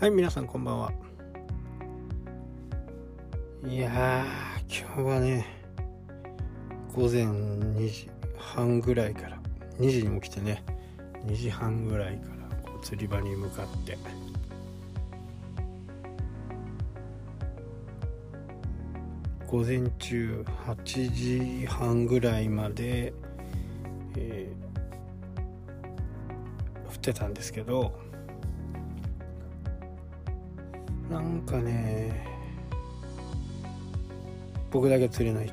はい皆さんこんばんは。いや今日はね午前2時半ぐらいから2時に起きてね2時半ぐらいから釣り場に向かって午前中8時半ぐらいまで、えー降ってたんですけどなんかね僕だけ釣れない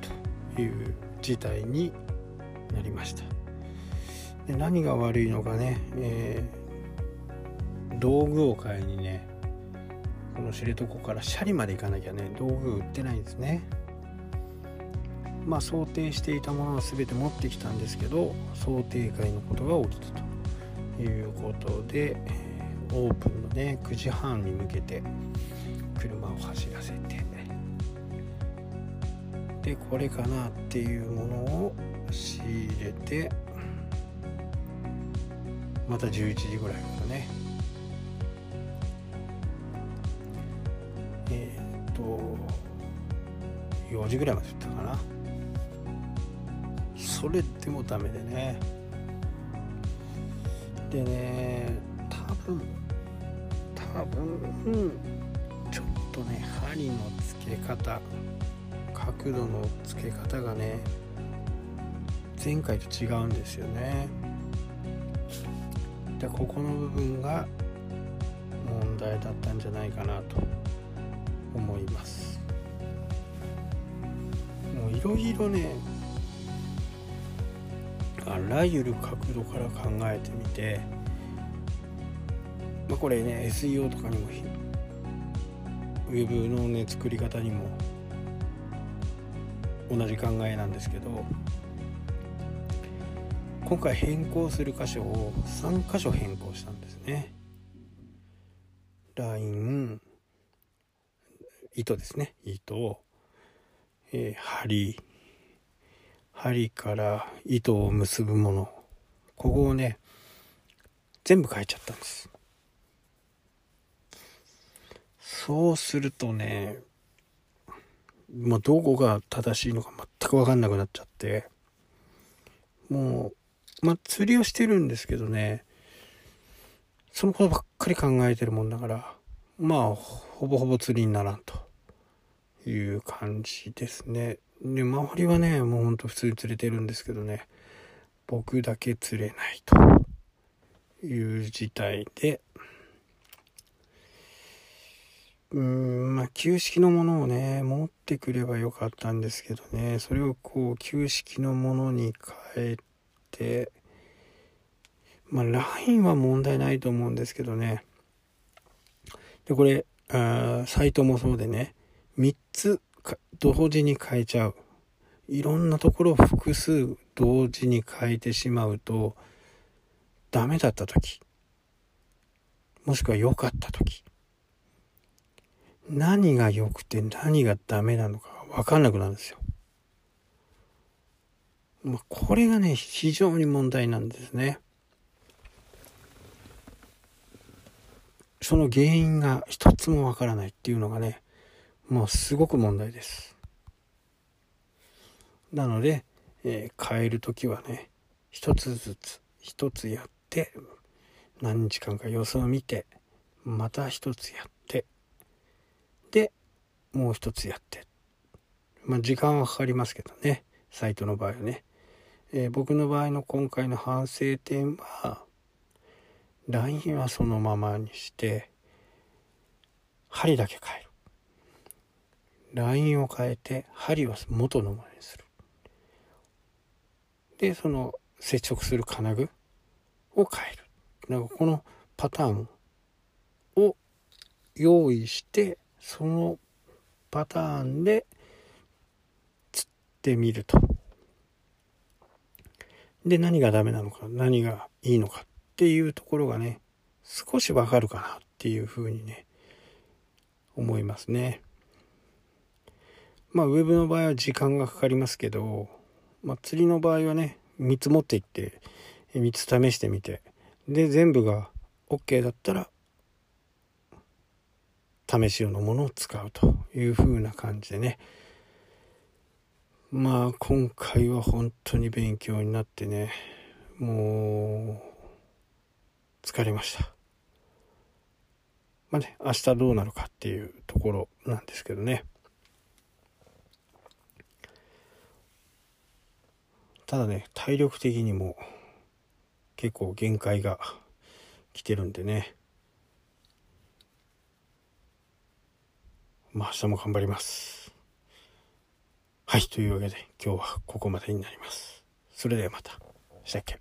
という事態になりました。で何が悪いのかね、えー道具を買いにねこの知床からシャリまで行かなきゃね道具売ってないんですね。まあ想定していたものは全て持ってきたんですけど想定外のことが起きたということでオープンのね9時半に向けて車を走らせて。でこれかなっていうものを仕入れてまた11時ぐらいからね。えーっと4時ぐらいまで行ったかな。それでもダメでね。でね多分多分。ちょっとね針の付け方角度の付け方がね前回と違うんですよね。でここの部分が問題だったんじゃないかなと思います。もういろいろねあらゆる角度から考えてみて、まあ、これね SEO とかにもウェブのね作り方にも同じ考えなんですけど今回変更する箇所を3箇所変更したんですね。ライン糸ですね。糸を、えー針。針から糸を結ぶもの。ここをね全部変えちゃったんです。そうするとねもうどこが正しいのか全く分かんなくなっちゃってもうまあ釣りをしてるんですけどねそのことばっかり考えてるもんだからまあほぼほぼ釣りにならんと。いう感じですね。で周りはねもうほんと普通に釣れてるんですけどね僕だけ釣れないという事態でうーんまあ旧式のものをね持ってくればよかったんですけどね。それをこう旧式のものに変えてまあラインは問題ないと思うんですけどね。でこれあサイトもそうでね。3つ同時に変えちゃう。いろんなところを複数同時に変えてしまうとダメだった時。もしくは良かった時。何が良くて何がダメなのか分かんなくなるんですよ。まあ、これがね非常に問題なんですね。その原因が一つもわからないっていうのがねもうすごく問題です。なので、えー変える時はね一つずつ一つやって何日間か様子を見てまた一つやってでもう一つやって。まあ時間はかかりますけどね。サイトの場合はね、えー僕の場合の今回の反省点は LINE はそのままにして針だけ変える。LINE を変えて針は元のものにする。でその接触する金具を変える。なんかこのパターンを用意してそのパターンで釣ってみると。で何がダメなのか何がいいのかっていうところがね少しわかるかなっていうふうにね思いますね。まあウェブの場合は時間がかかりますけど、まあ、釣りの場合はね3つ持っていって3つ試してみてで全部が OK だったら試し用のものを使うという風な感じでね。まあ今回は本当に勉強になってねもう疲れました。まあね明日どうなるかっていうところなんですけどね。ただね体力的にも結構限界が来てるんでね。まあ明日も頑張ります。はいというわけで今日はここまでになります。それではまた。したっけ？